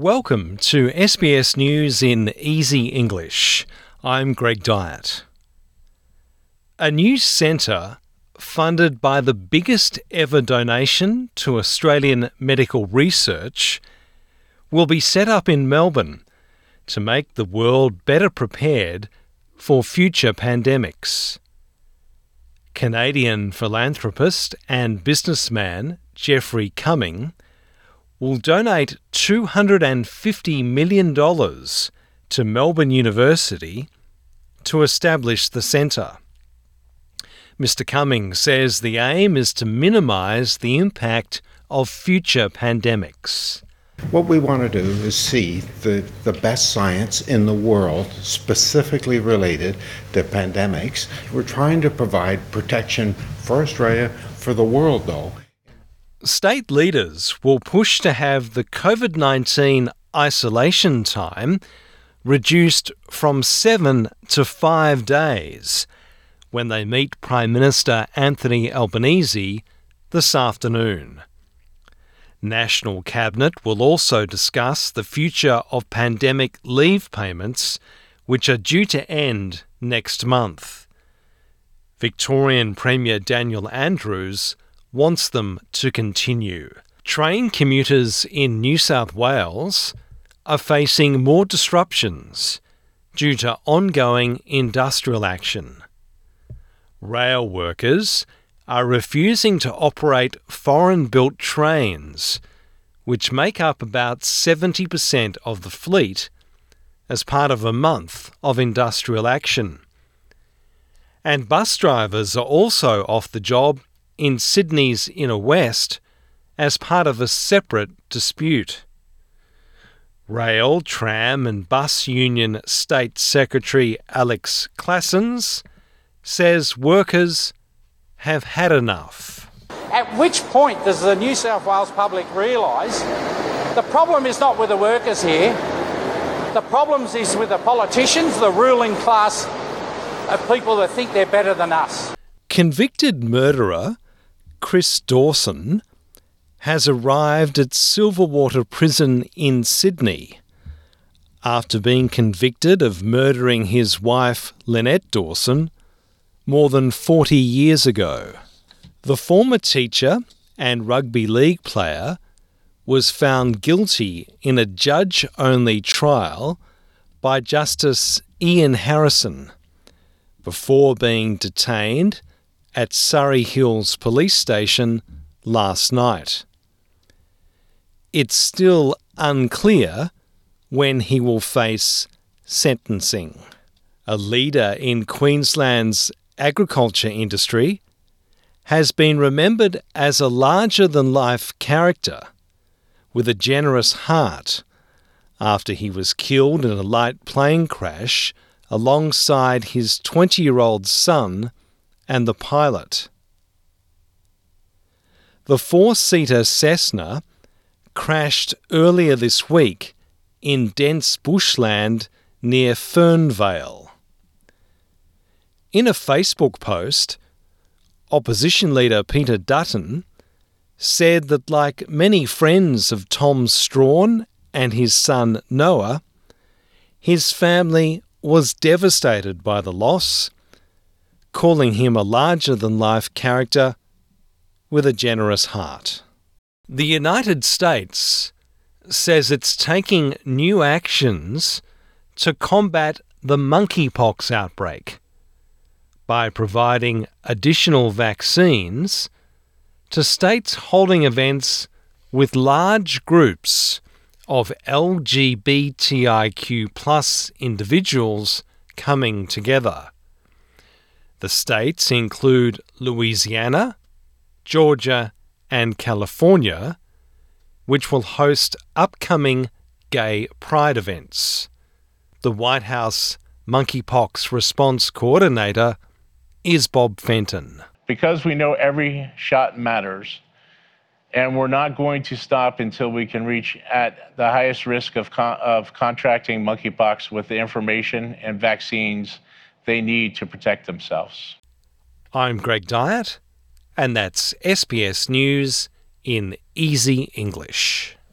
Welcome to SBS News in Easy English. I'm Greg Dyett. A new centre funded by the biggest ever donation to Australian medical research will be set up in Melbourne to make the world better prepared for future pandemics. Canadian philanthropist and businessman Geoffrey Cumming will donate $250 million to Melbourne University to establish the centre. Mr. Cumming says the aim is to minimise the impact of future pandemics. What we want to do is see the, the best science in the world specifically related to pandemics. We're trying to provide protection for Australia, for the world though, State leaders will push to have the COVID 19 isolation time reduced from seven to five days when they meet Prime Minister Anthony Albanese this afternoon. National Cabinet will also discuss the future of pandemic leave payments, which are due to end next month. Victorian Premier Daniel Andrews wants them to continue. Train commuters in New South Wales are facing more disruptions due to ongoing industrial action. Rail workers are refusing to operate foreign built trains, which make up about 70% of the fleet, as part of a month of industrial action. And bus drivers are also off the job in Sydney's inner west as part of a separate dispute. Rail, Tram and Bus Union State Secretary Alex Claassens says workers have had enough. At which point does the New South Wales public realise the problem is not with the workers here, the problem is with the politicians, the ruling class of people that think they're better than us. Convicted murderer Chris Dawson has arrived at Silverwater Prison in Sydney after being convicted of murdering his wife Lynette Dawson more than 40 years ago. The former teacher and rugby league player was found guilty in a judge only trial by Justice Ian Harrison before being detained at Surry Hills Police Station last night. It's still unclear when he will face sentencing. A leader in Queensland's agriculture industry has been remembered as a larger than life character with a generous heart after he was killed in a light plane crash alongside his 20 year old son and the pilot. The four seater Cessna crashed earlier this week in dense bushland near Fernvale. In a Facebook post, opposition leader Peter Dutton said that, like many friends of Tom Strawn and his son Noah, his family was devastated by the loss calling him a larger than life character with a generous heart. The United States says it's taking new actions to combat the monkeypox outbreak by providing additional vaccines to states holding events with large groups of LGBTIQ plus individuals coming together. The states include Louisiana, Georgia, and California, which will host upcoming gay pride events. The White House monkeypox response coordinator is Bob Fenton. Because we know every shot matters, and we're not going to stop until we can reach at the highest risk of, con- of contracting monkeypox with the information and vaccines they need to protect themselves. I'm Greg Dyett, and that's SBS News in Easy English.